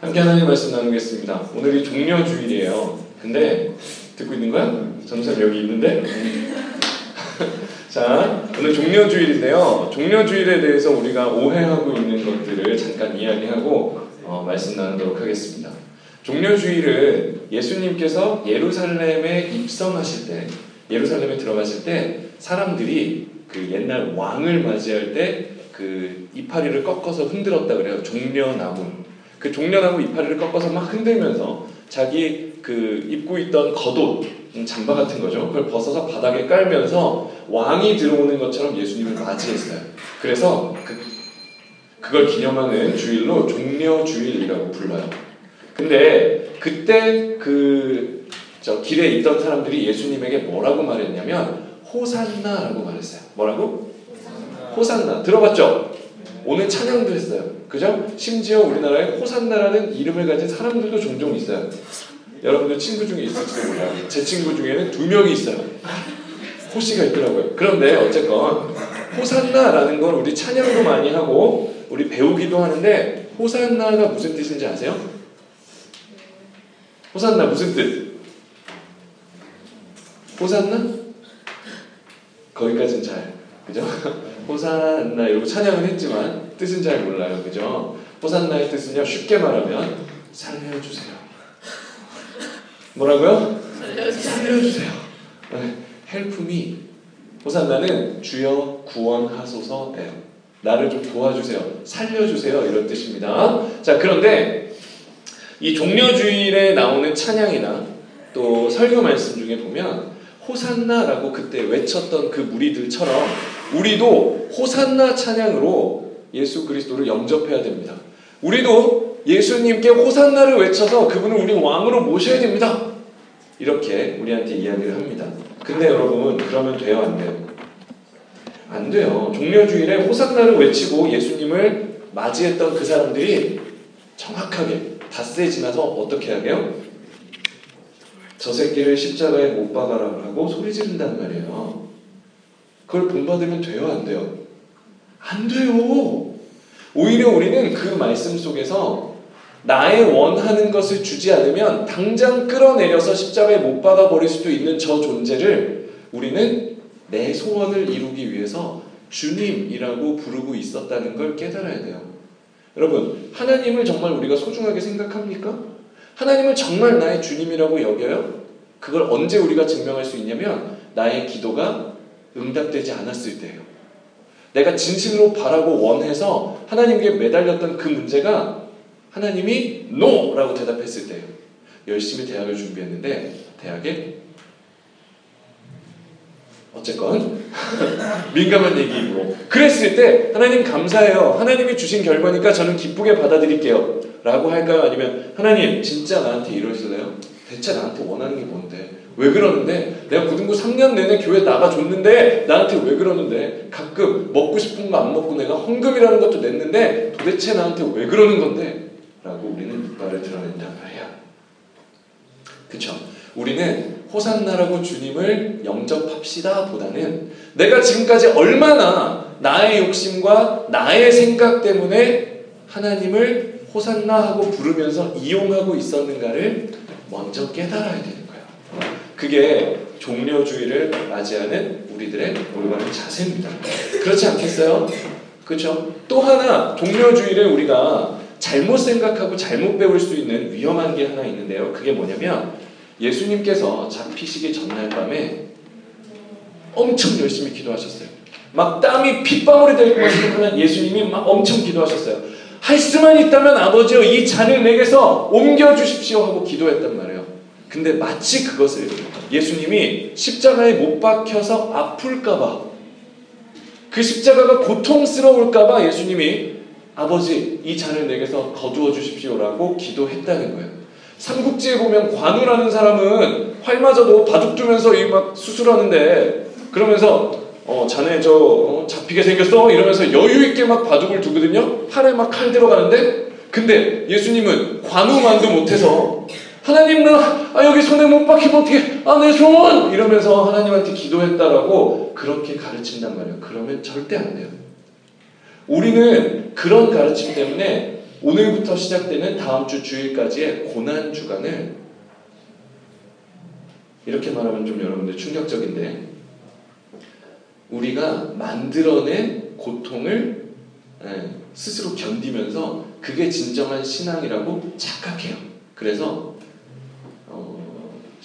함께 하나님 말씀 나누겠습니다. 오늘이 종려 주일이에요. 근데 듣고 있는 거야? 전사님 여기 있는데? 자, 오늘 종려 주일인데요. 종려 주일에 대해서 우리가 오해하고 있는 것들을 잠깐 이야기하고 어, 말씀 나누도록 하겠습니다. 종려 주일은 예수님께서 예루살렘에 입성하실 때, 예루살렘에 들어가실 때 사람들이 그 옛날 왕을 맞이할 때 그 이파리를 꺾어서 흔들었다 그래요. 종려나무. 그 종려나무 이파리를 꺾어서 막 흔들면서 자기 그 입고 있던 겉옷, 음, 잠바 같은 거죠. 그걸 벗어서 바닥에 깔면서 왕이 들어오는 것처럼 예수님을 맞이했어요. 그래서 그, 그걸 기념하는 주일로 종려 주일이라고 불러요. 근데 그때 그 저 길에 있던 사람들이 예수님에게 뭐라고 말했냐면 호산나라고 말했어요. 뭐라고? 호산나. 들어봤죠? 오늘 찬양도 했어요. 그죠? 심지어 우리나라에 호산나라는 이름을 가진 사람들도 종종 있어요. 여러분들 친구 중에 있을지도 몰라요. 제 친구 중에는 두 명이 있어요. 호씨가 있더라고요. 그런데 어쨌건 호산나라는 건 우리 찬양도 많이 하고 우리 배우기도 하는데 호산나가 무슨 뜻인지 아세요? 호산나 무슨 뜻? 호산나? 거기까지는 잘 그죠? 호산나 이러고 찬양을 했지만 뜻은 잘 몰라요. 그죠? 호산나의 뜻은요. 쉽게 말하면 살려주세요. 뭐라고요? 살려주세요. 네. me. 호산나는 주여 구원하소서예요. 나를 좀 도와주세요. 살려주세요. 이런 뜻입니다. 자, 그런데 이 종려주일에 나오는 찬양이나 또 설교 말씀 중에 보면 호산나라고 그때 외쳤던 그 무리들처럼 우리도 호산나 찬양으로 예수 그리스도를 영접해야 됩니다. 우리도 예수님께 호산나를 외쳐서 그분을 우리 왕으로 모셔야 됩니다. 이렇게 우리한테 이야기를 합니다. 근데 여러분 그러면 돼요 안 돼요? 안 돼요. 종려 주일에 호산나를 외치고 예수님을 맞이했던 그 사람들이 정확하게 닷새 지나서 어떻게 하게요? 저 새끼를 십자가에 못 박아라 하고 소리 지른단 말이에요. 그걸 본받으면 돼요, 안 돼요? 안 돼요. 오히려 우리는 그 말씀 속에서 나의 원하는 것을 주지 않으면 당장 끌어내려서 십자가에 못 박아 버릴 수도 있는 저 존재를 우리는 내 소원을 이루기 위해서 주님이라고 부르고 있었다는 걸 깨달아야 돼요. 여러분, 하나님을 정말 우리가 소중하게 생각합니까? 하나님을 정말 나의 주님이라고 여겨요? 그걸 언제 우리가 증명할 수 있냐면 나의 기도가 응답되지 않았을 때예요. 내가 진실로 바라고 원해서 하나님께 매달렸던 그 문제가 하나님이 NO라고 대답했을 때예요. 열심히 대학을 준비했는데 대학에 어쨌건 민감한 얘기이고 그랬을 때 하나님 감사해요. 하나님이 주신 결과니까 저는 기쁘게 받아들일게요. 라고 할까요? 아니면 하나님 진짜 나한테 이러실래요? 대체 나한테 원하는 게 뭔데? 왜 그러는데? 내가 고등부 3년 내내 교회 나가줬는데 나한테 왜 그러는데? 가끔 먹고 싶은 거 안 먹고 내가 헌금이라는 것도 냈는데 도대체 나한테 왜 그러는 건데? 라고 우리는 이빨을 드러낸단 말이야. 그쵸? 우리는 호산나라고 주님을 영접합시다 보다는 내가 지금까지 얼마나 나의 욕심과 나의 생각 때문에 하나님을 호산나 하고 부르면서 이용하고 있었는가를 먼저 깨달아야 거예요. 그게 종려주의를 맞이하는 우리들의 올바른 자세입니다. 그렇지 않겠어요? 그렇죠? 또 하나 종려주의를 우리가 잘못 생각하고 잘못 배울 수 있는 위험한 게 하나 있는데요. 그게 뭐냐면 예수님께서 잡히시기 전날 밤에 엄청 열심히 기도하셨어요. 막 땀이 핏방울이 될 것처럼 예수님이 막 엄청 기도하셨어요. 할 수만 있다면 아버지여 이 잔을 내게서 옮겨주십시오 하고 기도했단 말이에요. 근데 마치 그것을 예수님이 십자가에 못 박혀서 아플까봐 그 십자가가 고통스러울까봐 예수님이 아버지 이 잔을 내게서 거두어 주십시오라고 기도했다는 거예요. 삼국지에 보면 관우라는 사람은 활마저도 바둑 두면서 이 막 수술하는데 그러면서 어 자네 저 어, 잡히게 생겼어 이러면서 여유 있게 막 바둑을 두거든요. 팔에 막 칼 들어가는데 근데 예수님은 관우만도 못해서 하나님 나 아, 여기 손에 못 박히면 어떻게 아내 손 이러면서 하나님한테 기도했다라고 그렇게 가르친단 말이에요. 그러면 절대 안 돼요. 우리는 그런 가르침 때문에 오늘부터 시작되는 다음 주 주일까지의 고난 주간을 이렇게 말하면 좀 여러분들 충격적인데 우리가 만들어낸 고통을 예, 스스로 견디면서 그게 진정한 신앙이라고 착각해요. 그래서 어,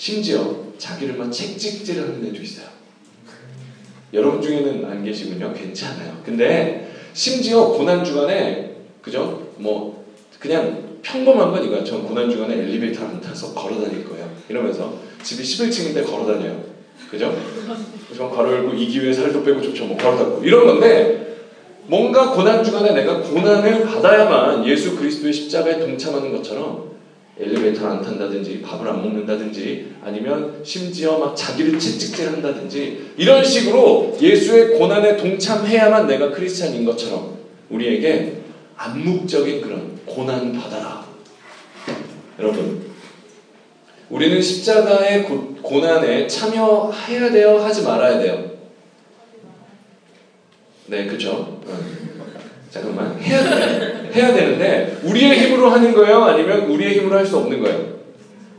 심지어 자기를 막 책찍질하는 애도 있어요. 여러분 중에는 안 계시군요. 괜찮아요. 근데 심지어 고난 주간에 그죠? 뭐 그냥 평범한 건 이거야. 전 고난 주간에 엘리베이터 안 타서 걸어 다닐 거예요. 이러면서 집이 11층인데 걸어 다녀요. 그죠? 좀 걸어 열고 이 기회에 살도 빼고 좋죠. 뭐 걸어 다니고 이런 건데 뭔가 고난 주간에 내가 고난을 받아야만 예수 그리스도의 십자가에 동참하는 것처럼 엘리베이터를 안 탄다든지 밥을 안 먹는다든지 아니면 심지어 막 자기를 채찍질 한다든지 이런 식으로 예수의 고난에 동참해야만 내가 크리스찬인 것처럼 우리에게 암묵적인 그런 고난 받아라. 여러분, 우리는 십자가의 고, 고난에 참여해야 돼요? 하지 말아야 돼요? 네, 그죠? 잠깐만. 해야 돼. 해야 되는데, 우리의 힘으로 하는 거예요? 아니면 우리의 힘으로 할 수 없는 거예요?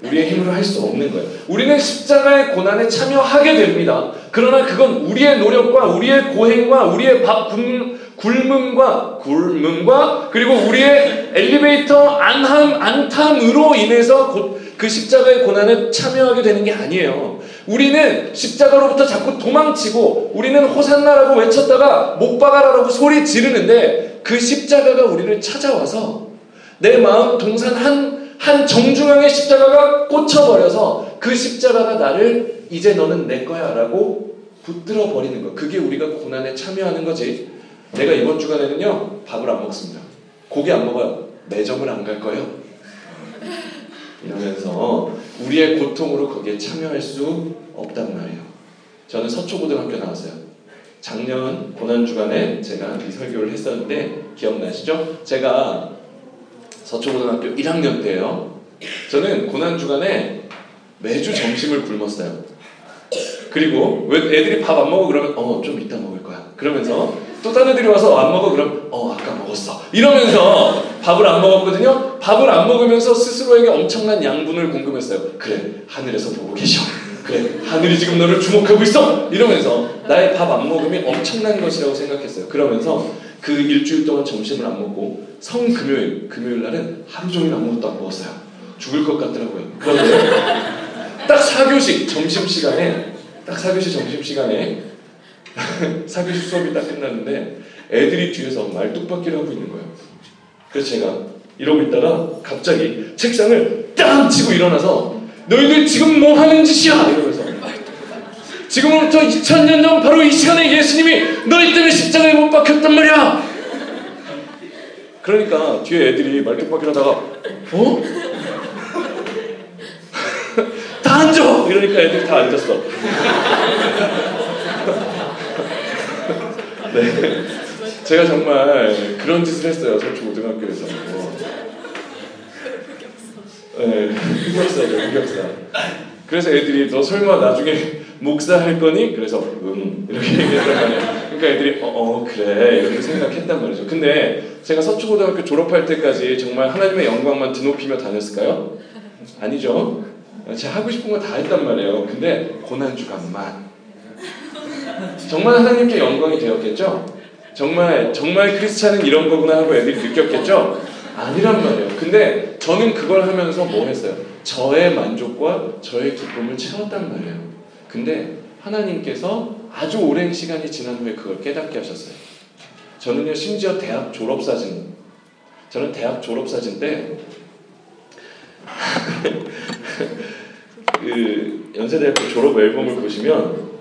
우리의 힘으로 할 수 없는 거예요. 우리는 십자가의 고난에 참여하게 됩니다. 그러나 그건 우리의 노력과 우리의 고행과 우리의 밥 굶, 굶음과 굶음과 그리고 우리의 엘리베이터 안함 안탐으로 인해서 그 십자가의 고난에 참여하게 되는 게 아니에요. 우리는 십자가로부터 자꾸 도망치고 우리는 호산나라고 외쳤다가 못 박아라라고 소리 지르는데 그 십자가가 우리를 찾아와서 내 마음 동산 한, 한 정중앙의 십자가가 꽂혀버려서 그 십자가가 나를 이제 너는 내 거야 라고 붙들어 버리는 거. 그게 우리가 고난에 참여하는 거지. 내가 이번 주간에는요, 밥을 안 먹습니다. 고기 안 먹어요. 매점을 안 갈 거예요. 이러면서 우리의 고통으로 거기에 참여할 수 없단 말이에요. 저는 서초고등학교 나왔어요. 작년 고난주간에 제가 이 설교를 했었는데 기억나시죠? 제가 서초고등학교 1학년 때요. 저는 고난주간에 매주 점심을 굶었어요. 그리고 왜 애들이 밥 안 먹어 그러면 어 좀 이따 먹을 거야. 그러면서 또 다른 애들이 와서 안 먹어 그럼 어 아까 먹었어. 이러면서 밥을 안 먹었거든요. 밥을 안 먹으면서 스스로에게 엄청난 양분을 궁금했어요. 그래 하늘에서 보고 계셔. 그래 하늘이 지금 너를 주목하고 있어. 이러면서 나의 밥 안 먹음이 엄청난 것이라고 생각했어요. 그러면서 그 일주일 동안 점심을 안 먹고 성 금요일 금요일 날은 하루 종일 아무것도 안 먹었어요. 죽을 것 같더라고요. 그런데 딱 4교시 점심 시간에 딱 4교시 점심 시간에 사교시 수업이 딱 끝났는데 애들이 뒤에서 말뚝박기를 하고 있는 거예요. 그래서 제가 이러고 있다가 갑자기 책상을 딱 치고 일어나서 너희들 지금 뭐 하는 짓이야! 이러면서 지금부터 2000년 전 바로 이 시간에 예수님이 너희 때문에 십자가에 못 박혔단 말이야! 그러니까 뒤에 애들이 말뚝박기를 하다가 어? 다 앉아! 이러니까 애들이 다 앉았어. 네. 제가 정말 그런 짓을 했어요. 서초 고등학교에서. 네, 흑역사죠, 흑역사. 그래서 애들이 너 설마 나중에 목사 할 거니? 그래서 응 이렇게 얘기했단 말이에요. 그러니까 애들이 어, 어 그래 이렇게 생각했단 말이죠. 근데 제가 서초고등학교 졸업할 때까지 정말 하나님의 영광만 드높이며 다녔을까요? 아니죠. 제가 하고 싶은 거 다 했단 말이에요. 근데 고난 주간만 정말 하나님께 영광이 되었겠죠? 정말 정말 크리스찬은 이런 거구나 하고 애들이 느꼈겠죠? 아니란 말이에요. 근데 저는 그걸 하면서 뭐 했어요? 저의 만족과 저의 기쁨을 채웠단 말이에요. 근데 하나님께서 아주 오랜 시간이 지난 후에 그걸 깨닫게 하셨어요. 저는요, 심지어 대학 졸업 사진, 저는 대학 졸업 사진 때, 그 연세대학교 졸업 앨범을 보시면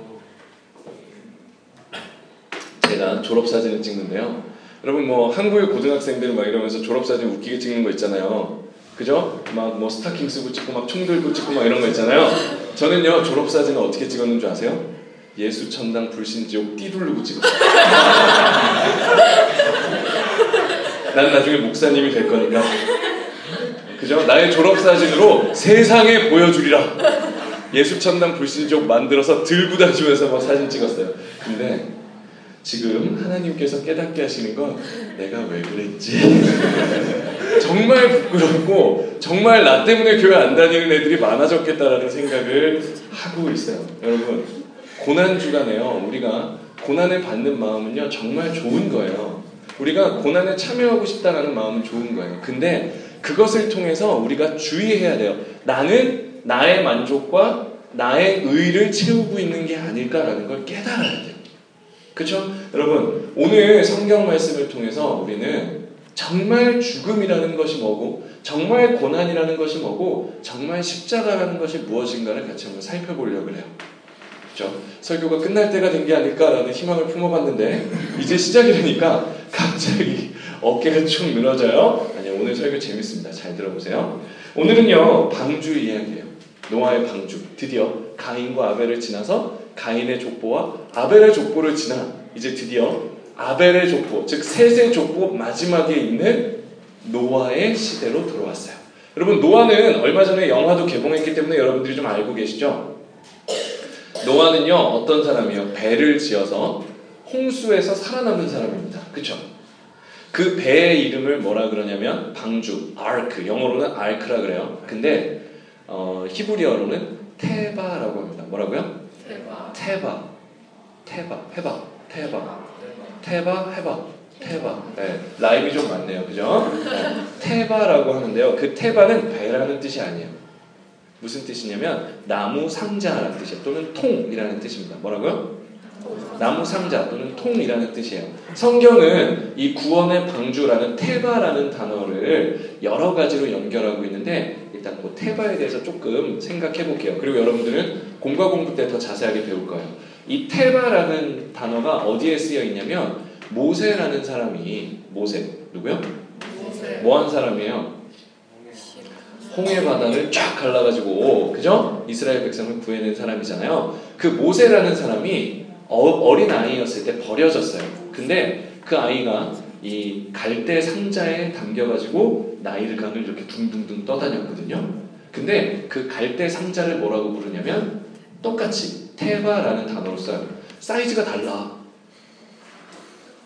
제가 졸업사진을 찍는데요. 여러분 뭐 한국의 고등학생들 막 이러면서 졸업사진 웃기게 찍는 거 있잖아요. 그죠? 막 뭐 스타킹 쓰고 찍고 막 총 들고 찍고 막 이런 거 있잖아요. 저는요 졸업사진을 어떻게 찍었는 줄 아세요? 예수 천당 불신지옥 띠두르고 찍었어요. 난 나중에 목사님이 될 거니까. 그죠? 나의 졸업사진으로 세상에 보여주리라. 예수 천당 불신지옥 만들어서 들고 다니면서 막 사진 찍었어요. 근데 지금 하나님께서 깨닫게 하시는 건 내가 왜 그랬지? 정말 부끄럽고 정말 나 때문에 교회 안 다니는 애들이 많아졌겠다라는 생각을 하고 있어요. 여러분 고난 주간에요. 우리가 고난을 받는 마음은요 정말 좋은 거예요. 우리가 고난에 참여하고 싶다라는 마음은 좋은 거예요. 근데 그것을 통해서 우리가 주의해야 돼요. 나는 나의 만족과 나의 의를 채우고 있는 게 아닐까라는 걸 깨달아야 돼요. 그렇죠? 여러분 오늘 성경 말씀을 통해서 우리는 정말 죽음이라는 것이 뭐고 정말 고난이라는 것이 뭐고 정말 십자가라는 것이 무엇인가를 같이 한번 살펴보려고 해요. 그렇죠? 설교가 끝날 때가 된 게 아닐까라는 희망을 품어봤는데 이제 시작이라니까 갑자기 어깨가 쭉 늘어져요. 아니요 오늘 설교 재밌습니다. 잘 들어보세요. 오늘은요 방주 이야기예요. 노아의 방주 드디어 가인과 아벨을 지나서 가인의 족보와 아벨의 족보를 지나 이제 드디어 아벨의 족보, 즉 셋의 족보 마지막에 있는 노아의 시대로 돌아왔어요. 여러분 노아는 얼마 전에 영화도 개봉했기 때문에 여러분들이 좀 알고 계시죠? 노아는요 어떤 사람이요? 배를 지어서 홍수에서 살아남은 사람입니다. 그렇죠? 그 배의 이름을 뭐라 그러냐면 방주, 아크, 영어로는 아크라 그래요. 근데 어, 히브리어로는 테바라고 합니다. 뭐라고요? 테바. 테바. 해바. 테바. 테바. 해바. 테바. 네, 라임이 좀 많네요. 그죠? 네, 테바라고 하는데요. 그 테바는 배라는 뜻이 아니에요. 무슨 뜻이냐면 나무 상자라는 뜻이에요. 또는 통이라는 뜻입니다. 뭐라고요? 나무 상자 또는 통이라는 뜻이에요. 성경은 이 구원의 방주라는 테바라는 단어를 여러 가지로 연결하고 있는데 일단 그 테바에 대해서 조금 생각해 볼게요. 그리고 여러분들은 공과 공부 때 더 자세하게 배울 거예요. 이 테바라는 단어가 어디에 쓰여 있냐면 모세라는 사람이 모세 누구요? 뭐한 사람이에요? 홍해 바다를 쫙 갈라가지고 그죠? 이스라엘 백성을 구해낸 사람이잖아요. 그 모세라는 사람이 어, 린 아이였을 때 버려졌어요. 근데 그 아이가 이 갈대 상자에 담겨가지고 나일강을 이렇게 둥둥둥 떠다녔거든요. 근데 그 갈대 상자를 뭐라고 부르냐면 똑같이 테바라는 단어로 써요. 사이즈가 달라.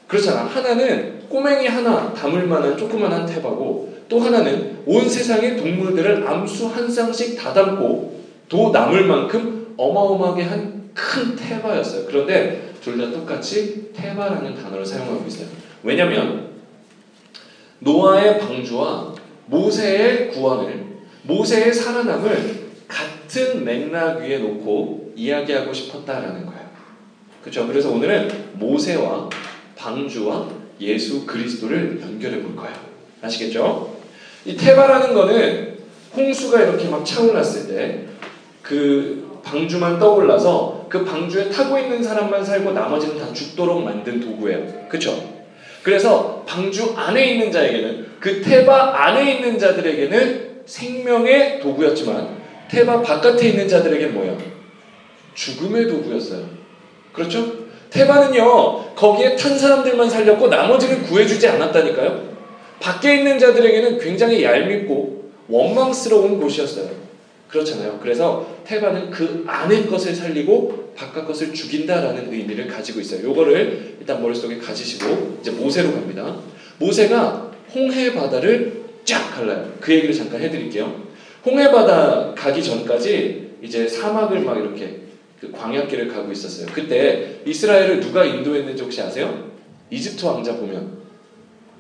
그렇잖아. 하나는 꼬맹이 하나 담을 만한 조그만한 테바고 또 하나는 온 세상의 동물들을 암수 한 쌍씩 다 담고 도 남을 만큼 어마어마하게 한 큰 테바였어요. 그런데 둘 다 똑같이 테바라는 단어를 사용하고 있어요. 왜냐하면 노아의 방주와 모세의 구원을 모세의 살아남을 같은 맥락 위에 놓고 이야기하고 싶었다라는 거예요. 그렇죠? 그래서 오늘은 모세와 방주와 예수 그리스도를 연결해 볼 거예요. 아시겠죠? 이 테바라는 거는 홍수가 이렇게 막 차올랐을 때 그 방주만 떠올라서 그 방주에 타고 있는 사람만 살고 나머지는 다 죽도록 만든 도구예요. 그렇죠? 그래서 방주 안에 있는 자에게는 그 테바 안에 있는 자들에게는 생명의 도구였지만 테바 바깥에 있는 자들에게 뭐예요? 죽음의 도구였어요. 그렇죠? 테바는요 거기에 탄 사람들만 살렸고 나머지는 구해주지 않았다니까요. 밖에 있는 자들에게는 굉장히 얄밉고 원망스러운 곳이었어요. 그렇잖아요. 그래서 테바는 그 안의 것을 살리고 바깥 것을 죽인다라는 의미를 가지고 있어요. 요거를 일단 머릿속에 가지시고 이제 모세로 갑니다. 모세가 홍해 바다를 쫙 갈라요. 그 얘기를 잠깐 해드릴게요. 홍해 바다 가기 전까지 이제 사막을 막 이렇게 그 광야길을 가고 있었어요. 그때 이스라엘을 누가 인도했는지 혹시 아세요? 이집트 왕자 보면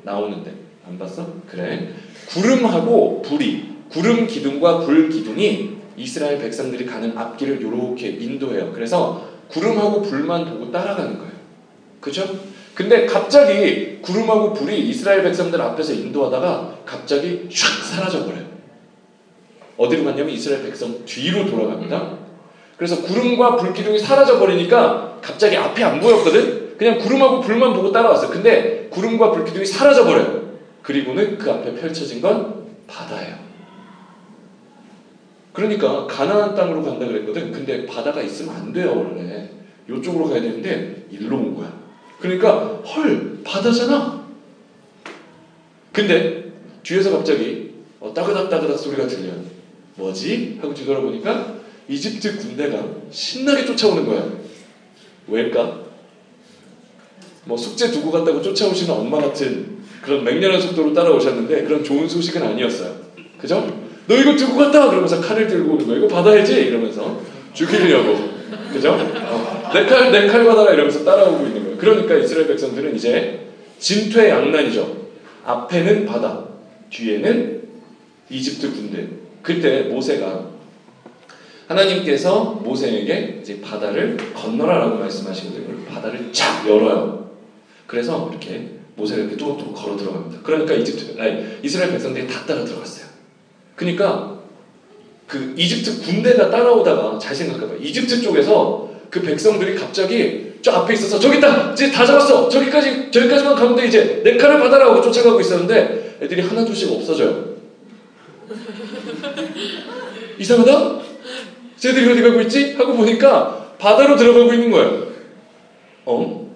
나오는데 안 봤어? 그래. 구름하고 불이 구름 기둥과 불 기둥이 이스라엘 백성들이 가는 앞길을 이렇게 인도해요. 그래서 구름하고 불만 보고 따라가는 거예요. 그죠? 근데 갑자기 구름하고 불이 이스라엘 백성들 앞에서 인도하다가 갑자기 샥 사라져버려요. 어디로 갔냐면 이스라엘 백성 뒤로 돌아갑니다. 그래서 구름과 불 기둥이 사라져버리니까 갑자기 앞이 안 보였거든? 그냥 구름하고 불만 보고 따라왔어요. 근데 구름과 불 기둥이 사라져버려요. 그리고는 그 앞에 펼쳐진 건 바다예요. 그러니까 가나안 땅으로 간다 그랬거든. 근데 바다가 있으면 안 돼요 원래. 이쪽으로 가야 되는데 일로 온 거야. 그러니까 헐 바다잖아. 근데 뒤에서 갑자기 어, 따그닥 따그닥 소리가 들려요. 뭐지? 하고 뒤돌아보니까 이집트 군대가 신나게 쫓아오는 거야. 왜일까? 뭐 숙제 두고 갔다고 쫓아오시는 엄마 같은 그런 맹렬한 속도로 따라오셨는데 그런 좋은 소식은 아니었어요. 그죠? 너 이거 두고 갔다! 그러면서 칼을 들고 오는 거야. 이거 받아야지! 이러면서 죽이려고. 그죠? 어, 내 칼, 내 칼 받아라! 이러면서 따라오고 있는 거예요. 그러니까 이스라엘 백성들은 이제 진퇴양난이죠. 앞에는 바다, 뒤에는 이집트 군대. 그때 모세가 하나님께서 모세에게 이제 바다를 건너라라고 말씀하시거든요. 바다를 쫙 열어요. 그래서 이렇게 모세가 이렇게 뚜벅뚜벅 걸어 들어갑니다. 그러니까 이집트, 아니, 이스라엘 백성들이 다 따라 들어갔어요. 그러니까 그 이집트 군대가 따라오다가 잘 생각해봐요. 이집트 쪽에서 그 백성들이 갑자기 저 앞에 있어서 저기 있다! 이제 다 잡았어! 저기까지, 저기까지만 가면 돼, 이제! 내 칼을 받아라! 고 쫓아가고 있었는데 애들이 하나 둘씩 없어져요. 이상하다? 쟤들이 어디 가고 있지? 하고 보니까 바다로 들어가고 있는 거예요. 어?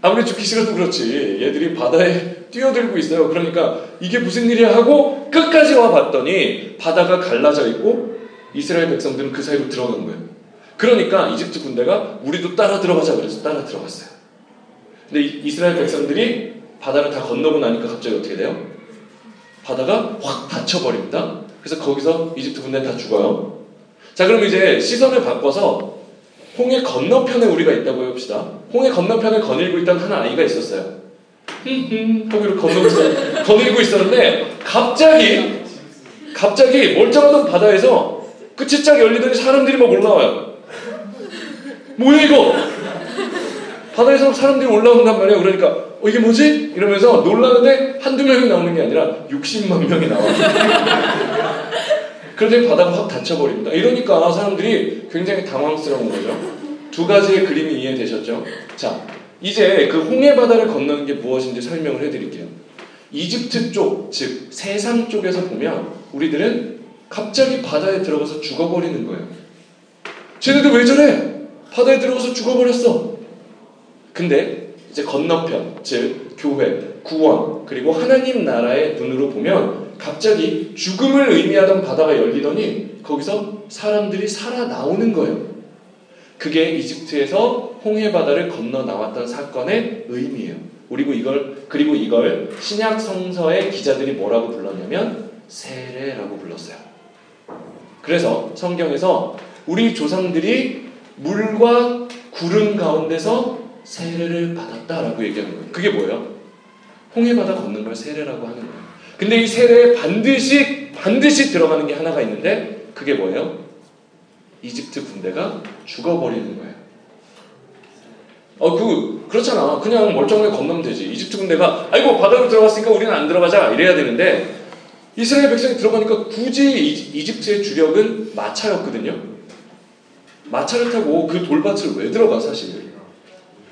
아무리 죽기 싫어도 그렇지. 얘들이 바다에 뛰어들고 있어요. 그러니까 이게 무슨 일이야 하고 끝까지 와 봤더니 바다가 갈라져 있고 이스라엘 백성들은 그 사이로 들어간 거예요. 그러니까 이집트 군대가 우리도 따라 들어가자 그래서 따라 들어갔어요. 근데 이스라엘 백성들이 바다를 다 건너고 나니까 갑자기 어떻게 돼요? 바다가 확 닫혀버립니다. 그래서 거기서 이집트 군대 다 죽어요. 자, 그럼 이제 시선을 바꿔서 홍해 건너편에 우리가 있다고 해봅시다. 홍해 건너편을 거닐고 있던 한 아이가 있었어요. 거기를 건너고 있 거닐고 있었는데 갑자기 갑자기 멀쩡하던 바다에서 끝이 쫙 열리더니 사람들이 막 올라와요. 뭐야 이거? 바다에서 사람들이 올라온단 말이에요. 그러니까 어, 이게 뭐지? 이러면서 놀라는데 한두 명이 나오는 게 아니라 60만 명이 나와요. 그런데 바다가 확 닫혀버립니다. 이러니까 사람들이 굉장히 당황스러운 거죠. 두 가지의 그림이 이해되셨죠? 자, 이제 그 홍해 바다를 건너는 게 무엇인지 설명을 해드릴게요. 이집트 쪽, 즉 세상 쪽에서 보면 우리들은 갑자기 바다에 들어가서 죽어버리는 거예요. 쟤네들 왜 저래? 바다에 들어가서 죽어버렸어. 근데 이제 건너편, 즉 교회, 구원, 그리고 하나님 나라의 눈으로 보면 갑자기 죽음을 의미하던 바다가 열리더니 거기서 사람들이 살아 나오는 거예요. 그게 이집트에서 홍해 바다를 건너 나왔던 사건의 의미예요. 그리고 이걸 그리고 이걸 신약 성서의 기자들이 뭐라고 불렀냐면 세례라고 불렀어요. 그래서 성경에서 우리 조상들이 물과 구름 가운데서 세례를 받았다라고 얘기하는 거예요. 그게 뭐예요? 홍해 바다 걷는 걸 세례라고 하는 거예요. 근데 이 세례에 반드시 반드시 들어가는 게 하나가 있는데 그게 뭐예요? 이집트 군대가 죽어버리는 거예요. 어, 그, 그렇잖아. 그냥 멀쩡하게 건너면 되지. 이집트 군대가, 아이고, 바다로 들어갔으니까 우리는 안 들어가자. 이래야 되는데, 이스라엘 백성이 들어가니까 굳이 이집트의 주력은 마차였거든요. 마차를 타고 그 돌밭을 왜 들어가, 사실.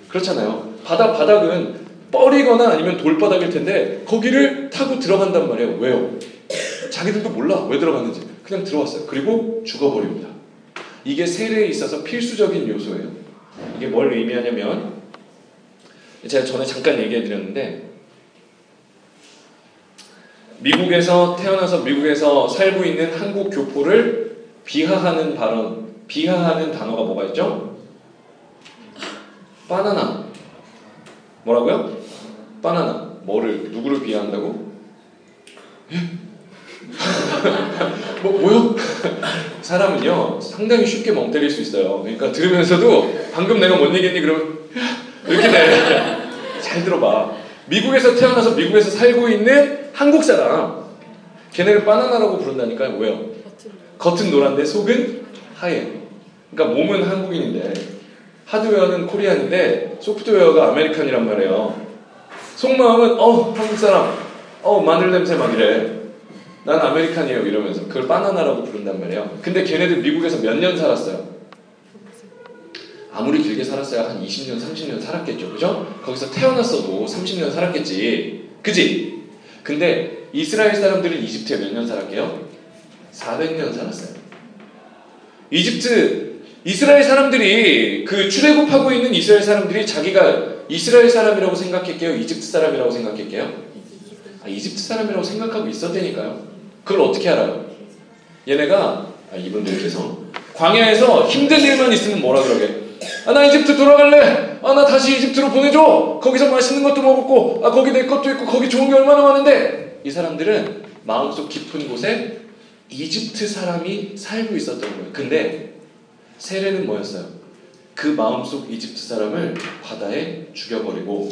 그렇잖아요. 바다, 바닥은 뻘이거나 아니면 돌바닥일 텐데, 거기를 타고 들어간단 말이에요. 왜요? 자기들도 몰라. 왜 들어갔는지. 그냥 들어왔어요. 그리고 죽어버립니다. 이게 세례에 있어서 필수적인 요소예요. 이게 뭘 의미하냐면 제가 전에 잠깐 얘기해 드렸는데 미국에서 태어나서 미국에서 살고 있는 한국 교포를 비하하는 발언, 비하하는 단어가 뭐가 있죠? 바나나. 뭐라고요? 바나나. 뭐를 누구를 비하한다고? 뭐, 뭐요? 사람은요, 상당히 쉽게 멍 때릴 수 있어요. 그러니까 들으면서도 방금 내가 뭔 얘기했니? 그러면 이렇게 돼. 잘 들어봐. 미국에서 태어나서 미국에서 살고 있는 한국 사람. 걔네를 바나나라고 부른다니까요. 왜요? 겉은 노란데 속은 하얘. 그러니까 몸은 한국인인데 하드웨어는 Korean인데 소프트웨어가 American이란 말이에요. 속마음은 어 한국 사람, 어 마늘 냄새 막 이래. 난 American이에요 이러면서 그걸 바나나라고 부른단 말이에요. 근데 걔네들 미국에서 몇 년 살았어요? 아무리 길게 살았어야 한 20년, 30년 살았겠죠. 그죠? 거기서 태어났어도 30년 살았겠지. 그지? 근데 이스라엘 사람들은 이집트에 몇 년 살았게요? 400년 살았어요. 이집트, 이스라엘 사람들이 그 출애굽하고 있는 이스라엘 사람들이 자기가 이스라엘 사람이라고 생각했게요? 이집트 사람이라고 생각했게요? 아, 이집트 사람이라고 생각하고 있었다니까요. 그걸 어떻게 알아요? 얘네가 아, 이분들께서 광야에서 힘든 일만 있으면 뭐라 그러게? 아, 나 이집트 돌아갈래. 아, 나 다시 이집트로 보내줘. 거기서 맛있는 것도 먹었고, 아, 거기 내 것도 있고, 거기 좋은 게 얼마나 많은데. 이 사람들은 마음속 깊은 곳에 이집트 사람이 살고 있었던 거예요. 근데 세례는 뭐였어요? 그 마음속 이집트 사람을 바다에 죽여버리고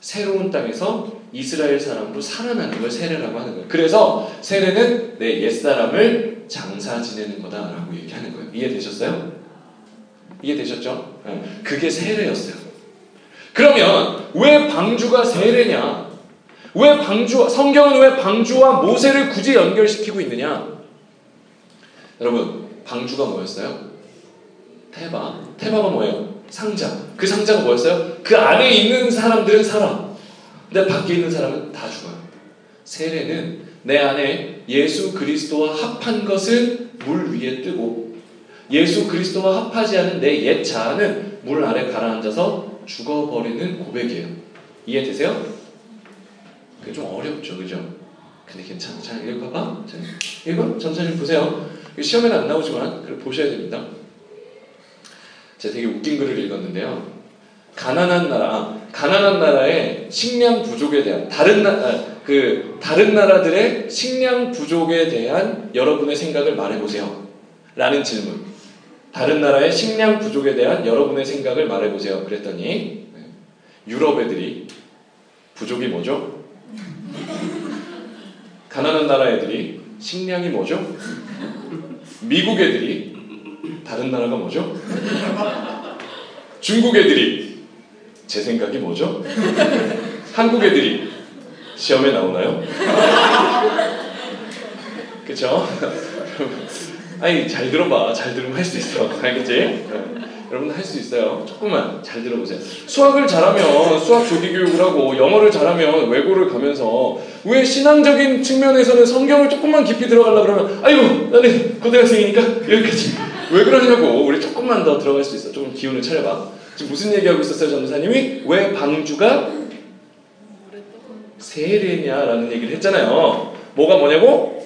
새로운 땅에서 이스라엘 사람으로 살아나는 걸 세례라고 하는 거예요. 그래서 세례는 내 옛사람을 장사 지내는 거다라고 얘기하는 거예요. 이해되셨어요? 이해되셨죠? 네. 그게 세례였어요. 그러면 왜 방주가 세례냐? 왜 방주, 성경은 왜 방주와 모세를 굳이 연결시키고 있느냐? 여러분, 방주가 뭐였어요? 태바. 태바가 뭐예요? 상자. 그 상자가 뭐였어요? 그 안에 있는 사람들은 살아. 근데 밖에 있는 사람은 다 죽어요. 세례는 내 안에 예수 그리스도와 합한 것은 물 위에 뜨고 예수 그리스도와 합하지 않은 내 옛 자아는 물 아래 가라앉아서 죽어버리는 고백이에요. 이해되세요? 그게 좀 어렵죠, 그죠? 근데 괜찮아. 잘 읽어봐. 자, 읽어? 천천히 보세요. 시험에는 안 나오지만 그걸 보셔야 됩니다. 제가 되게 웃긴 글을 읽었는데요. 가난한 나라, 가난한 나라의 식량 부족에 대한 다른 나, 아, 그 다른 나라들의 식량 부족에 대한 여러분의 생각을 말해보세요. 라는 질문. 다른 나라의 식량 부족에 대한 여러분의 생각을 말해보세요. 그랬더니 네. 유럽 애들이 부족이 뭐죠? 가난한 나라 애들이 식량이 뭐죠? 미국 애들이 다른 나라가 뭐죠? 중국 애들이 제 생각이 뭐죠? 한국 애들이 시험에 나오나요? 그쵸? 아니 잘 들어봐 잘 들으면 할 수 있어 알겠지? 네. 여러분 할 수 있어요 조금만 잘 들어보세요 수학을 잘하면 수학 조기 교육을 하고 영어를 잘하면 외고를 가면서 왜 신앙적인 측면에서는 성경을 조금만 깊이 들어가려 그러면 아이고 나는 고등학생이니까 여기까지 왜 그러냐고 우리 조금만 더 들어갈 수 있어 조금 기운을 차려봐 지금 무슨 얘기하고 있었어요 전도사님이 왜 방주가 세례냐라는 얘기를 했잖아요 뭐가 뭐냐고?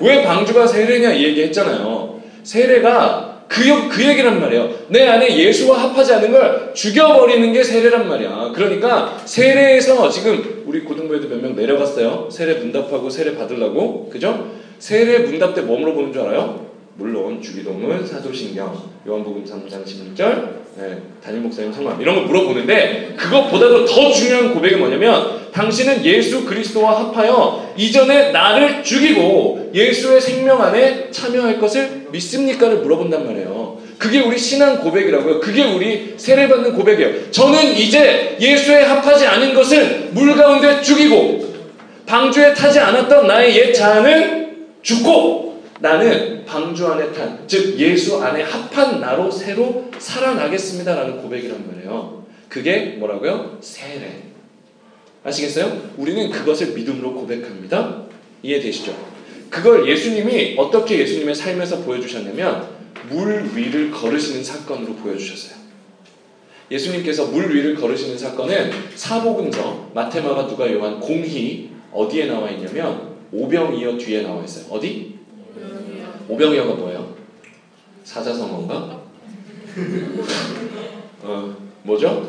왜 방주가 세례냐 이 얘기 했잖아요. 세례가 그, 그 얘기란 말이에요. 내 안에 예수와 합하지 않은 걸 죽여버리는 게 세례란 말이야. 그러니까 세례에서 지금 우리 고등부에도 몇 명 내려갔어요. 세례 문답하고 세례 받으려고. 그죠? 세례 문답 때뭐 물어보는 줄 알아요? 물론 주기도문, 사도신경, 요한복음 3장 16절, 네, 담임 목사님 성함 이런 거 물어보는데 그것보다도 더 중요한 고백이 뭐냐면 당신은 예수 그리스도와 합하여 이전에 나를 죽이고 예수의 생명 안에 참여할 것을 믿습니까를 물어본단 말이에요. 그게 우리 신앙 고백이라고요. 그게 우리 세례받는 고백이에요. 저는 이제 예수에 합하지 않은 것을 물 가운데 죽이고 방주에 타지 않았던 나의 옛 자아는 죽고 나는 방주 안에 탄, 즉 예수 안에 합한 나로 새로 살아나겠습니다라는 고백이란 말이에요. 그게 뭐라고요? 세례. 아시겠어요? 우리는 그것을 믿음으로 고백합니다. 이해되시죠? 그걸 예수님이 어떻게 예수님의 삶에서 보여주셨냐면 물 위를 걸으시는 사건으로 보여주셨어요. 예수님께서 물 위를 걸으시는 사건은 사복음서 마테마가 누가 요한 공히 어디에 나와 있냐면 오병이어 뒤에 나와 있어요. 어디? 오병이어가 뭐예요? 사자성어인가? 어, 뭐죠?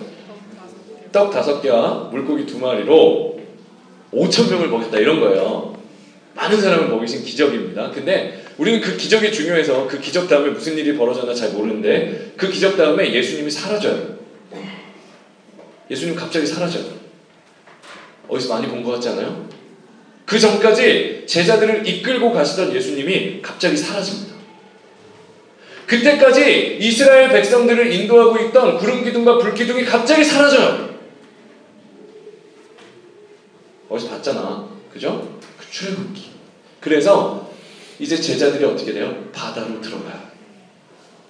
떡 다섯 개와 물고기 두 마리로 5천 명을 먹였다 이런 거예요. 많은 사람을 먹이신 기적입니다. 근데 우리는 그 기적이 중요해서 그 기적 다음에 무슨 일이 벌어졌나 잘 모르는데 그 기적 다음에 예수님이 사라져요. 예수님 갑자기 사라져요. 어디서 많이 본 것 같지 않아요? 그 전까지 제자들을 이끌고 가시던 예수님이 갑자기 사라집니다. 그때까지 이스라엘 백성들을 인도하고 있던 구름 기둥과 불 기둥이 갑자기 사라져요. 어디서 봤잖아. 그죠? 그 출애굽기. 그래서 이제 제자들이 어떻게 돼요? 바다로 들어가요.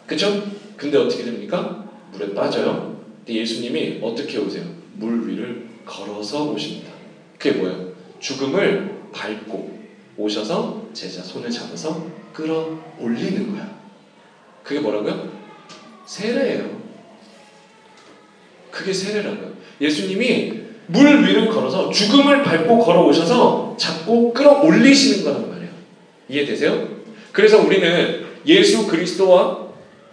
그죠? 근데 어떻게 됩니까? 물에 빠져요. 근데 예수님이 어떻게 오세요? 물 위를 걸어서 오십니다. 그게 뭐예요? 죽음을 밟고 오셔서 제자 손을 잡아서 끌어 올리는 거야. 그게 뭐라고요? 세례예요. 그게 세례라고요. 예수님이 물 위를 걸어서 죽음을 밟고 걸어오셔서 잡고 끌어올리시는 거란 말이에요. 이해되세요? 그래서 우리는 예수 그리스도와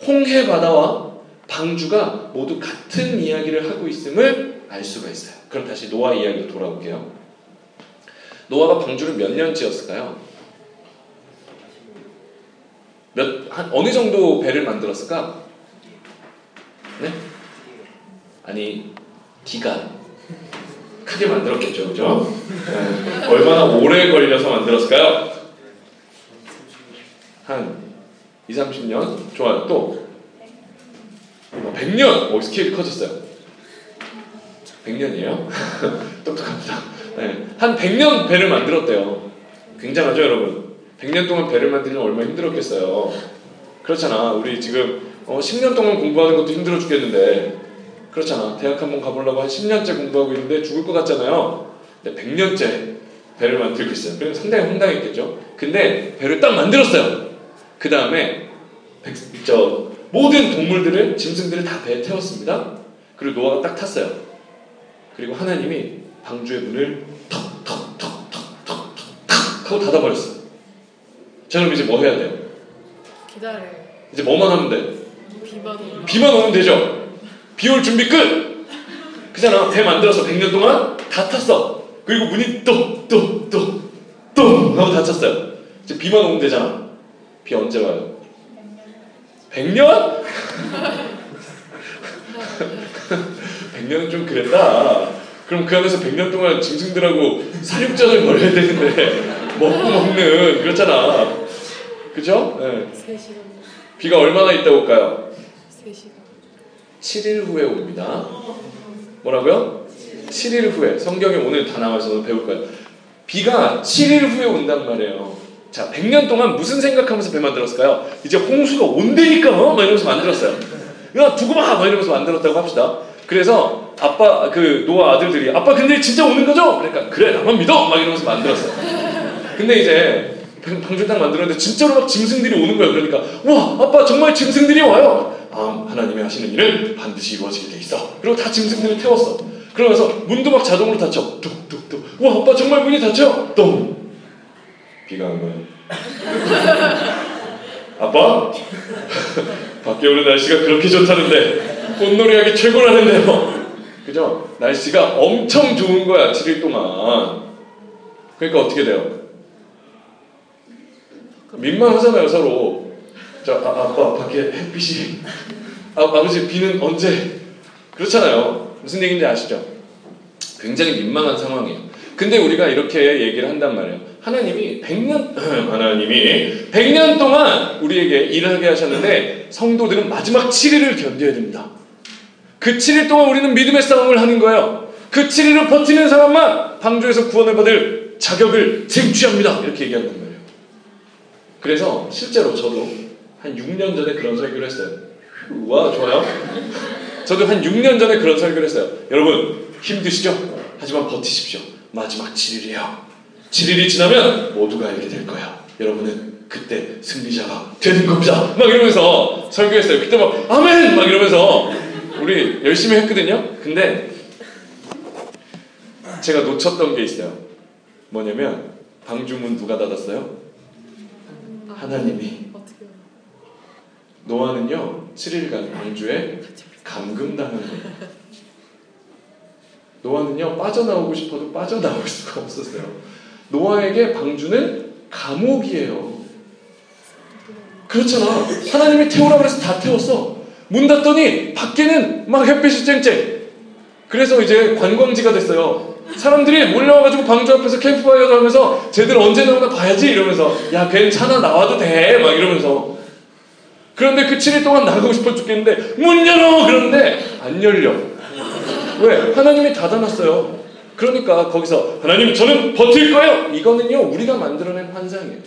홍해 바다와 방주가 모두 같은 이야기를 하고 있음을 알 수가 있어요. 그럼 다시 노아 이야기로 돌아올게요. 노아가 방주를 몇 년 지었을까요? 몇, 한, 어느 정도 배를 만들었을까? 네? 아니, 기간. 크게 만들었겠죠, 그죠? 네. 얼마나 오래 걸려서 만들었을까요? 한 2, 30년? 좋아요. 또? 100년! 오, 스케일이 커졌어요. 100년이에요? 똑똑합니다. 네. 한 100년 배를 만들었대요. 굉장하죠, 여러분? 100년 동안 배를 만들면 얼마나 힘들었겠어요. 그렇잖아. 우리 지금 어, 10년 동안 공부하는 것도 힘들어 죽겠는데 그렇잖아. 대학 한번 가보려고 한 10년째 공부하고 있는데 죽을 것 같잖아요. 근데 100년째 배를 만들고 있어요. 그럼 상당히 황당했겠죠. 근데 배를 딱 만들었어요. 그 다음에 저 모든 동물들을 짐승들을 다 배에 태웠습니다. 그리고 노아가 딱 탔어요. 그리고 하나님이 방주의 문을 턱턱턱턱턱턱 하고 닫아버렸어요. 자 그럼 이제 뭐 해야 돼요? 기다려. 이제 뭐만 하면 돼? 비만 오면. 비만 오면 되죠. 비 올 준비 끝. 그잖아. 배 만들어서 100년 동안 다 탔어. 그리고 문이 똥똥똥똥 하고 닫혔어요. 이제 비만 오면 되잖아. 비 언제 와요? 100년? 100년은 좀 그랬다. 그럼 그 안에서 100년 동안 짐승들하고 사육전을 벌여야 되는데 먹고 먹는 그렇잖아. 그죠? 네. 3시간. 비가 얼마나 있다 올까요? 3시간. 7일 후에 옵니다. 뭐라고요? 7일 후에. 성경에 오늘 다 나와 있어서 배울 거예요. 비가 7일 후에 온단 말이에요. 자, 100년 동안 무슨 생각하면서 배 만들었을까요? 이제 홍수가 온다니까! 막 이러면서 만들었어요. 야, 두고 봐! 막 이러면서 만들었다고 합시다. 그래서 아빠, 그 노아 아들들이 아빠 근데 진짜 오는 거죠? 그러니까 그래, 나만 믿어! 막 이러면서 만들었어요. 근데 이제 딱 만들었는데 진짜로 막 짐승들이 오는 거예요. 그러니까 와, 아빠 정말 짐승들이 와요. 아, 하나님이 하시는 일은 반드시 이루어지게 돼 있어. 그리고 다 짐승들을 태웠어. 그러면서 문도 막 자동으로 닫혀. 뚝뚝뚝. 와, 아빠 정말 문이 닫혀. 똥. 비가 온 거예요. 아빠? 밖에 오는 날씨가 그렇게 좋다는데 꽃놀이 하기 최고라는데요. 그죠? 날씨가 엄청 좋은 거야, 7일 동안. 그러니까 어떻게 돼요? 민망하잖아요, 서로. 자, 아, 아빠, 밖에 햇빛이. 아, 아버지, 비는 언제? 그렇잖아요. 무슨 얘기인지 아시죠? 굉장히 민망한 상황이에요. 근데 우리가 이렇게 얘기를 한단 말이에요. 하나님이 100년, 하나님이 100년 동안 우리에게 일하게 하셨는데 성도들은 마지막 7일을 견뎌야 됩니다. 그 7일 동안 우리는 믿음의 싸움을 하는 거예요. 그 7일을 버티는 사람만 방주에서 구원을 받을 자격을 쟁취합니다. 이렇게 얘기한단 말이에요. 그래서 실제로 저도 한 6년 전에 그런 설교를 했어요. 와, 좋아요. 저도 한 6년 전에 그런 설교를 했어요. 여러분, 힘드시죠? 하지만 버티십시오. 마지막 7일이에요. 7일이 지나면 모두가 알게 될 거야. 여러분은 그때 승리자가 되는 겁니다. 막 이러면서 설교했어요. 그때 막 아멘! 막 이러면서 우리 열심히 했거든요. 근데 제가 놓쳤던 게 있어요. 뭐냐면 방주문 누가 닫았어요? 하나님이. 노아는요 7일간 방주에 감금당한 거예요. 노아는요 빠져나오고 싶어도 빠져나올 수가 없었어요. 노아에게 방주는 감옥이에요. 그렇잖아. 하나님이 태우라 그래서 다 태웠어. 문 닫더니 밖에는 막 햇빛이 쨍쨍. 그래서 이제 관광지가 됐어요. 사람들이 몰려와가지고 방주 앞에서 캠프파이어도 하면서 쟤들 언제 나오나 봐야지 이러면서 야 괜찮아 나와도 돼 막 이러면서 그런데 그 7일 동안 나가고 싶어 죽겠는데 문 열어 그러는데 안 열려 왜? 하나님이 닫아놨어요 그러니까 거기서 하나님 저는 버틸 거예요 이거는요 우리가 만들어낸 환상이에요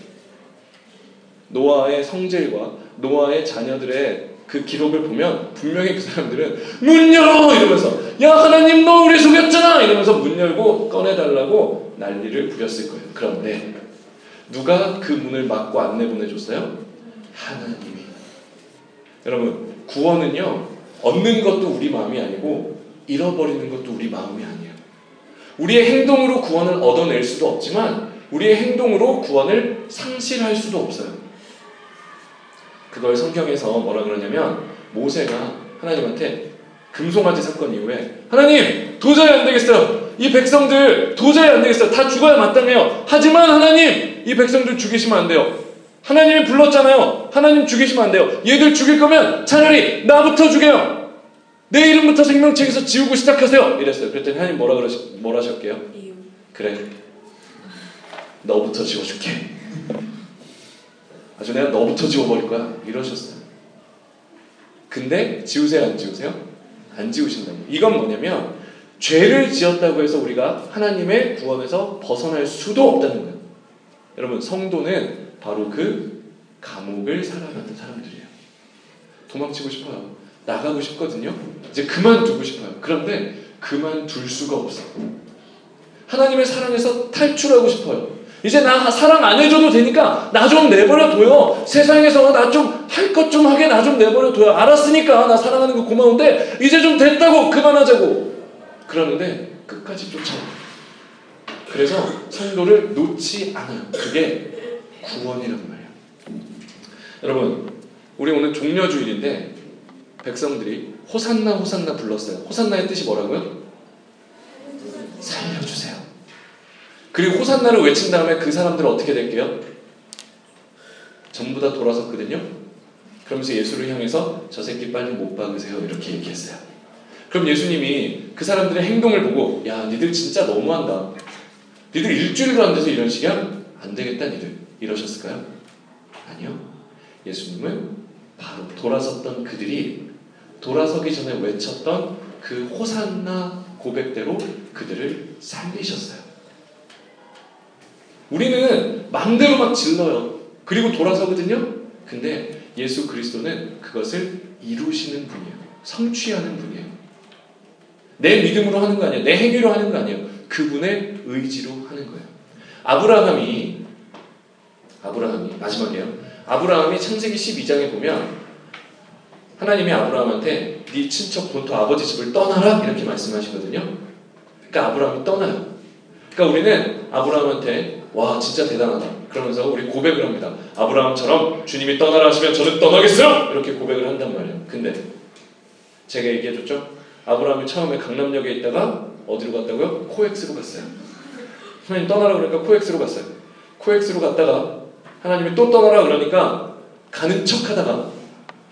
노아의 성질과 노아의 자녀들의 그 기록을 보면 분명히 그 사람들은 문 열어! 이러면서 야 하나님 너 우리 속였잖아! 이러면서 문 열고 꺼내달라고 난리를 부렸을 거예요. 그런데 누가 그 문을 막고 안 내 보내줬어요? 하나님이. 여러분 구원은요 얻는 것도 우리 마음이 아니고 잃어버리는 것도 우리 마음이 아니에요. 우리의 행동으로 구원을 얻어낼 수도 없지만 우리의 행동으로 구원을 상실할 수도 없어요 그걸 성경에서 뭐라 그러냐면 모세가 하나님한테 금송아지 사건 이후에 하나님 도저히 안 되겠어요. 이 백성들 도저히 안 되겠어요. 다 죽어야 마땅해요. 하지만 하나님 이 백성들 죽이시면 안 돼요. 하나님이 불렀잖아요. 하나님 죽이시면 안 돼요. 얘들 죽일 거면 차라리 나부터 죽여요. 내 이름부터 생명책에서 지우고 시작하세요. 이랬어요. 그랬더니 하나님 뭐라 그러시, 뭐라 하셨게요? 그래. 너부터 지워줄게. 아주 내가 너부터 지워버릴 거야. 이러셨어요. 근데 지우세요, 안 지우세요? 안 지우신다고. 이건 뭐냐면 죄를 지었다고 해서 우리가 하나님의 구원에서 벗어날 수도 없다는 거예요. 여러분, 성도는 바로 그 감옥을 살아가는 사람들이에요. 도망치고 싶어요. 나가고 싶거든요. 이제 그만두고 싶어요. 그런데 그만둘 수가 없어요. 하나님의 사랑에서 탈출하고 싶어요. 이제 나 사랑 안 해줘도 되니까 나 좀 내버려둬요. 세상에서 나 좀 할 것 좀 하게 나 좀 내버려둬요. 알았으니까 나 사랑하는 거 고마운데 이제 좀 됐다고 그만하자고. 그러는데 끝까지 쫓아와. 그래서 성도를 놓지 않아요. 그게 구원이란 말이에요. 여러분, 우리 오늘 종려주일인데 백성들이 호산나 호산나 불렀어요. 호산나의 뜻이 뭐라고요? 살려주세요. 그리고 호산나를 외친 다음에 그 사람들은 어떻게 될게요? 전부 다 돌아섰거든요. 그러면서 예수를 향해서 저 새끼 빨리 못 박으세요. 이렇게 얘기했어요. 그럼 예수님이 그 사람들의 행동을 보고 야 니들 진짜 너무한다. 니들 일주일도 안 돼서 이런 식이야? 안 되겠다 니들. 이러셨을까요? 아니요. 예수님은 바로 돌아섰던 그들이 돌아서기 전에 외쳤던 그 호산나 고백대로 그들을 살리셨어요. 우리는 마음대로 막 질러요. 그리고 돌아서거든요. 근데 예수 그리스도는 그것을 이루시는 분이에요. 성취하는 분이에요. 내 믿음으로 하는 거 아니에요. 내 행위로 하는 거 아니에요. 그분의 의지로 하는 거예요. 아브라함이 아브라함이 마지막이에요. 아브라함이 창세기 12장에 보면 하나님이 아브라함한테 네 친척 본토 아버지 집을 떠나라 이렇게 말씀하시거든요. 그러니까 아브라함이 떠나요. 그러니까 우리는 아브라함한테 와 진짜 대단하다. 그러면서 우리 고백을 합니다. 아브라함처럼 주님이 떠나라 하시면 저는 떠나겠어요. 이렇게 고백을 한단 말이에요. 근데 제가 얘기해줬죠. 아브라함이 처음에 강남역에 있다가 어디로 갔다고요? 코엑스로 갔어요. 하나님 떠나라 그러니까 코엑스로 갔어요. 코엑스로 갔다가 하나님이 또 떠나라 그러니까 가는 척하다가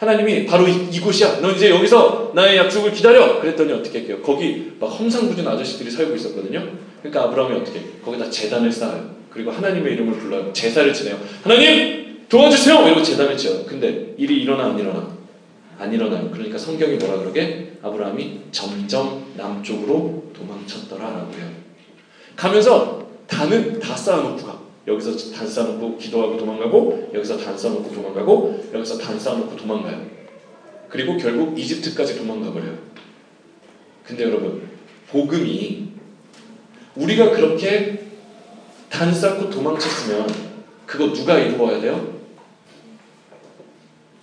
하나님이 바로 이, 곳이야. 너 이제 여기서 나의 약속을 기다려. 그랬더니 어떻게 할게요? 거기 막 험상궂은 아저씨들이 살고 있었거든요. 그러니까 아브라함이 어떻게? 해? 거기다 재단을 쌓아요. 그리고 하나님의 이름을 불러요. 제사를 지내요. 하나님 도와주세요. 이러고 재단을 지어요. 근데 일이 일어나 안 일어나? 안 일어나요. 그러니까 성경이 뭐라 그러게? 아브라함이 점점 남쪽으로 도망쳤더라라고 해요. 가면서 단은 다 쌓아놓고 가. 여기서 단 쌓아놓고 기도하고 도망가고 여기서 단 쌓아놓고 도망가고 여기서 단 쌓아놓고 도망가요. 그리고 결국 이집트까지 도망가 버려요. 근데 여러분 복음이 우리가 그렇게 단 쌓고 도망쳤으면 그거 누가 이루어야 돼요?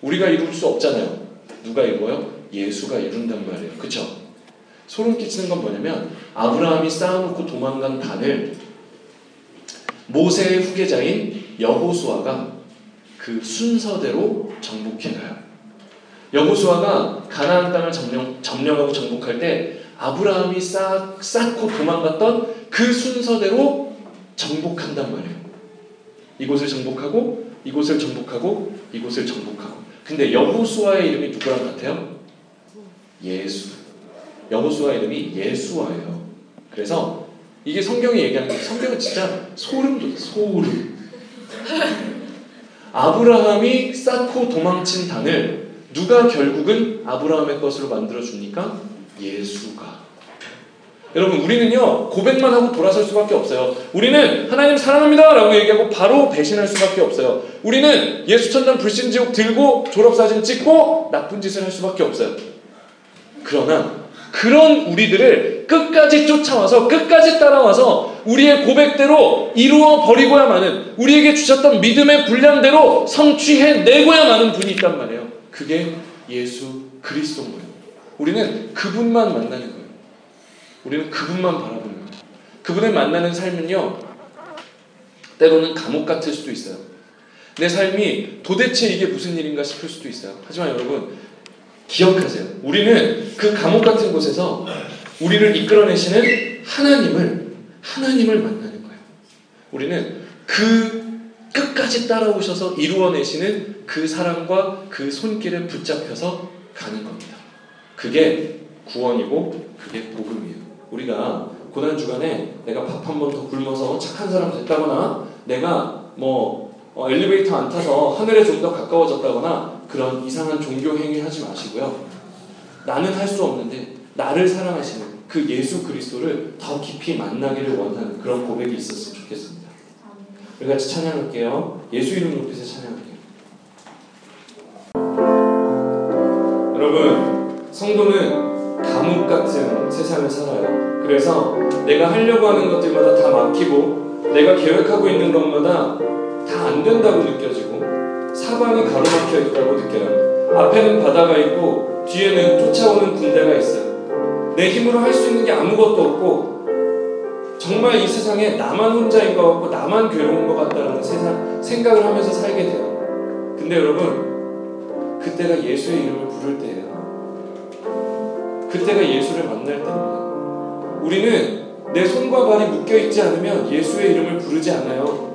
우리가 이룰 수 없잖아요. 누가 이루어요? 예수가 이룬단 말이에요. 그쵸? 소름 끼치는 건 뭐냐면 아브라함이 쌓아놓고 도망간 단을 모세의 후계자인 여호수아가 그 순서대로 정복해가요. 여호수아가 가나안 땅을 점령, 점령하고 정복할 때 아브라함이 쌓, 쌓고 도망갔던 그 순서대로 정복한단 말이에요. 이곳을 정복하고 이곳을 정복하고 이곳을 정복하고. 근데 여호수아의 이름이 누구랑 같아요? 예수. 여호수아 이름이 예수아예요. 그래서 이게 성경이 얘기하는 게 성경은 진짜 소름 돋아 소름. 아브라함이 쌓고 도망친 단을 누가 결국은 아브라함의 것으로 만들어 줍니까? 예수가. 여러분 우리는요 고백만 하고 돌아설 수밖에 없어요. 우리는 하나님 사랑합니다라고 얘기하고 바로 배신할 수밖에 없어요. 우리는 예수 천당 불신지옥 들고 졸업 사진 찍고 나쁜 짓을 할 수밖에 없어요. 그러나 그런 우리들을 끝까지 쫓아와서 끝까지 따라와서 우리의 고백대로 이루어 버리고야만은 우리에게 주셨던 믿음의 분량대로 성취해 내고야만은 분이 있단 말이에요. 그게 예수 그리스도인 거예요. 우리는 그분만 만나는 거예요. 우리는 그분만 바라보는 거예요. 그분을 만나는 삶은요, 때로는 감옥 같을 수도 있어요. 내 삶이 도대체 이게 무슨 일인가 싶을 수도 있어요. 하지만 여러분, 기억하세요. 우리는 그 감옥 같은 곳에서 우리를 이끌어내시는 하나님을 하나님을 만나는 거예요. 우리는 그 끝까지 따라오셔서 이루어내시는 그 사랑과 그 손길에 붙잡혀서 가는 겁니다. 그게 구원이고 그게 복음이에요. 우리가 고난 주간에 내가 밥 한 번 더 굶어서 착한 사람 됐다거나 내가 뭐 어, 엘리베이터 안 타서 하늘에 좀 더 가까워졌다거나 그런 이상한 종교 행위 하지 마시고요. 나는 할 수 없는데 나를 사랑하시는 그 예수 그리스도를 더 깊이 만나기를 원하는 그런 고백이 있었으면 좋겠습니다. 우리 같이 찬양할게요. 예수 이름 높이서 찬양할게요. 여러분, 성도는 감옥 같은 세상을 살아요. 그래서 내가 하려고 하는 것들마다 다 막히고 내가 계획하고 있는 것마다 다 안 된다고 느껴지고 사방이 가로막혀 있다고 느껴요. 앞에는 바다가 있고 뒤에는 쫓아오는 군대가 있어요. 내 힘으로 할 수 있는 게 아무것도 없고 정말 이 세상에 나만 혼자인 것 같고 나만 괴로운 것 같다는 세상 생각을 하면서 살게 돼요. 근데 여러분 그때가 예수의 이름을 부를 때예요. 그때가 예수를 만날 때입니다. 우리는 내 손과 발이 묶여 있지 않으면 예수의 이름을 부르지 않아요.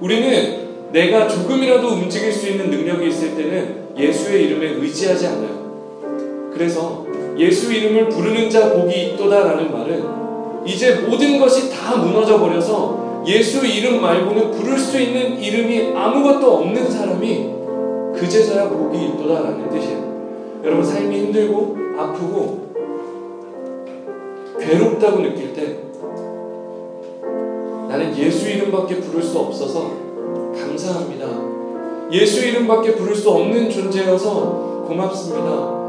우리는 내가 조금이라도 움직일 수 있는 능력이 있을 때는 예수의 이름에 의지하지 않아요. 그래서 예수 이름을 부르는 자 복이 있도다라는 말은 이제 모든 것이 다 무너져 버려서 예수 이름 말고는 부를 수 있는 이름이 아무것도 없는 사람이 그제서야 복이 있도다라는 뜻이에요. 여러분 삶이 힘들고 아프고 괴롭다고 느낄 때 나는 예수 이름밖에 부를 수 없어서 감사합니다. 예수 이름밖에 부를 수 없는 존재여서 고맙습니다.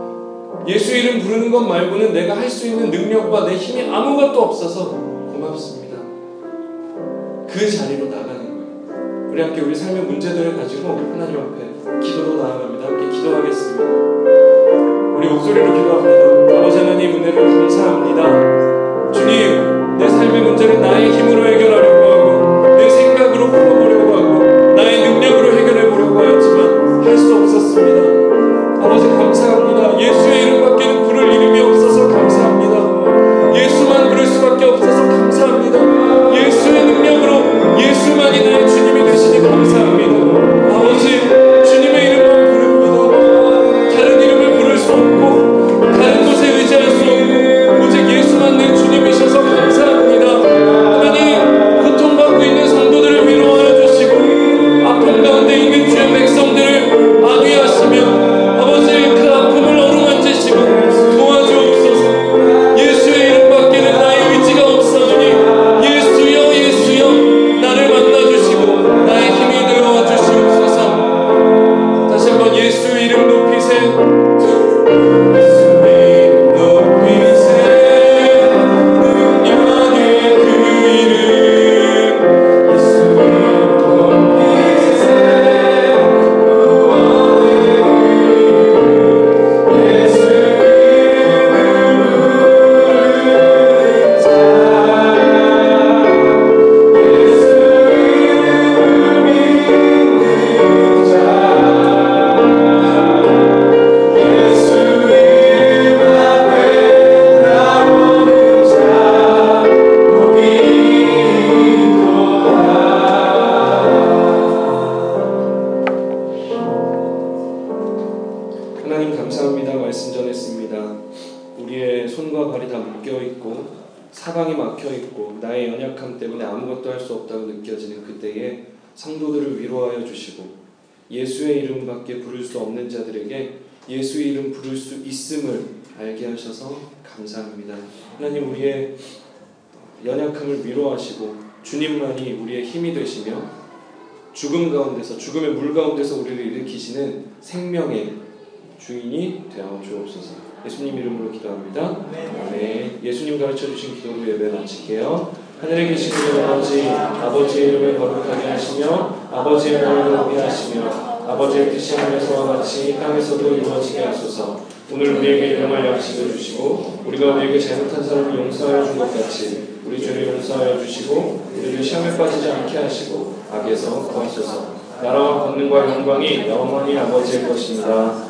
예수 이름 부르는 것 말고는 내가 할 수 있는 능력과 내 힘이 아무것도 없어서 고맙습니다. 그 자리로 나가는 거예요. 우리 함께 우리 삶의 문제들을 가지고 하나님 앞에 기도로 나아갑니다. 함께 기도하겠습니다. 우리 목소리로 기도합니다. 아버지 하나님 은혜를 감사합니다. 주님, 내 삶의 문제를 나의 힘으로 해결하려고 나의 능력으로 해결해 보려고 하였지만 할 수 없었습니다. 아버지 감사 위로하시고 주님만이 우리의 힘이 되시며 죽음 가운데서 죽음의 물 가운데서 우리를 일으키시는 생명의 주인이 되어 주옵소서. 예수님 이름으로 기도합니다. 네. 예수님 가르쳐 주신 기도로 예배 마칠게요. 하늘에 계신 우리 아버지, 아버지의 이름을 거룩하게 하시며 아버지의 나라를 높이 하시며 아버지의 뜻이 하늘에서와 같이 땅에서도 이루어지게 하소서. 오늘 우리에게 일용할 양식을 주시고 우리가 우리에게 잘못한 사람을 용서하여 준 것 같이 우리 죄를 용서하여 주시고 우리를 시험에 빠지지 않게 하시고 악에서 구하소서. 나라와 권능과 영광이 영원히 아버지의 것입니다.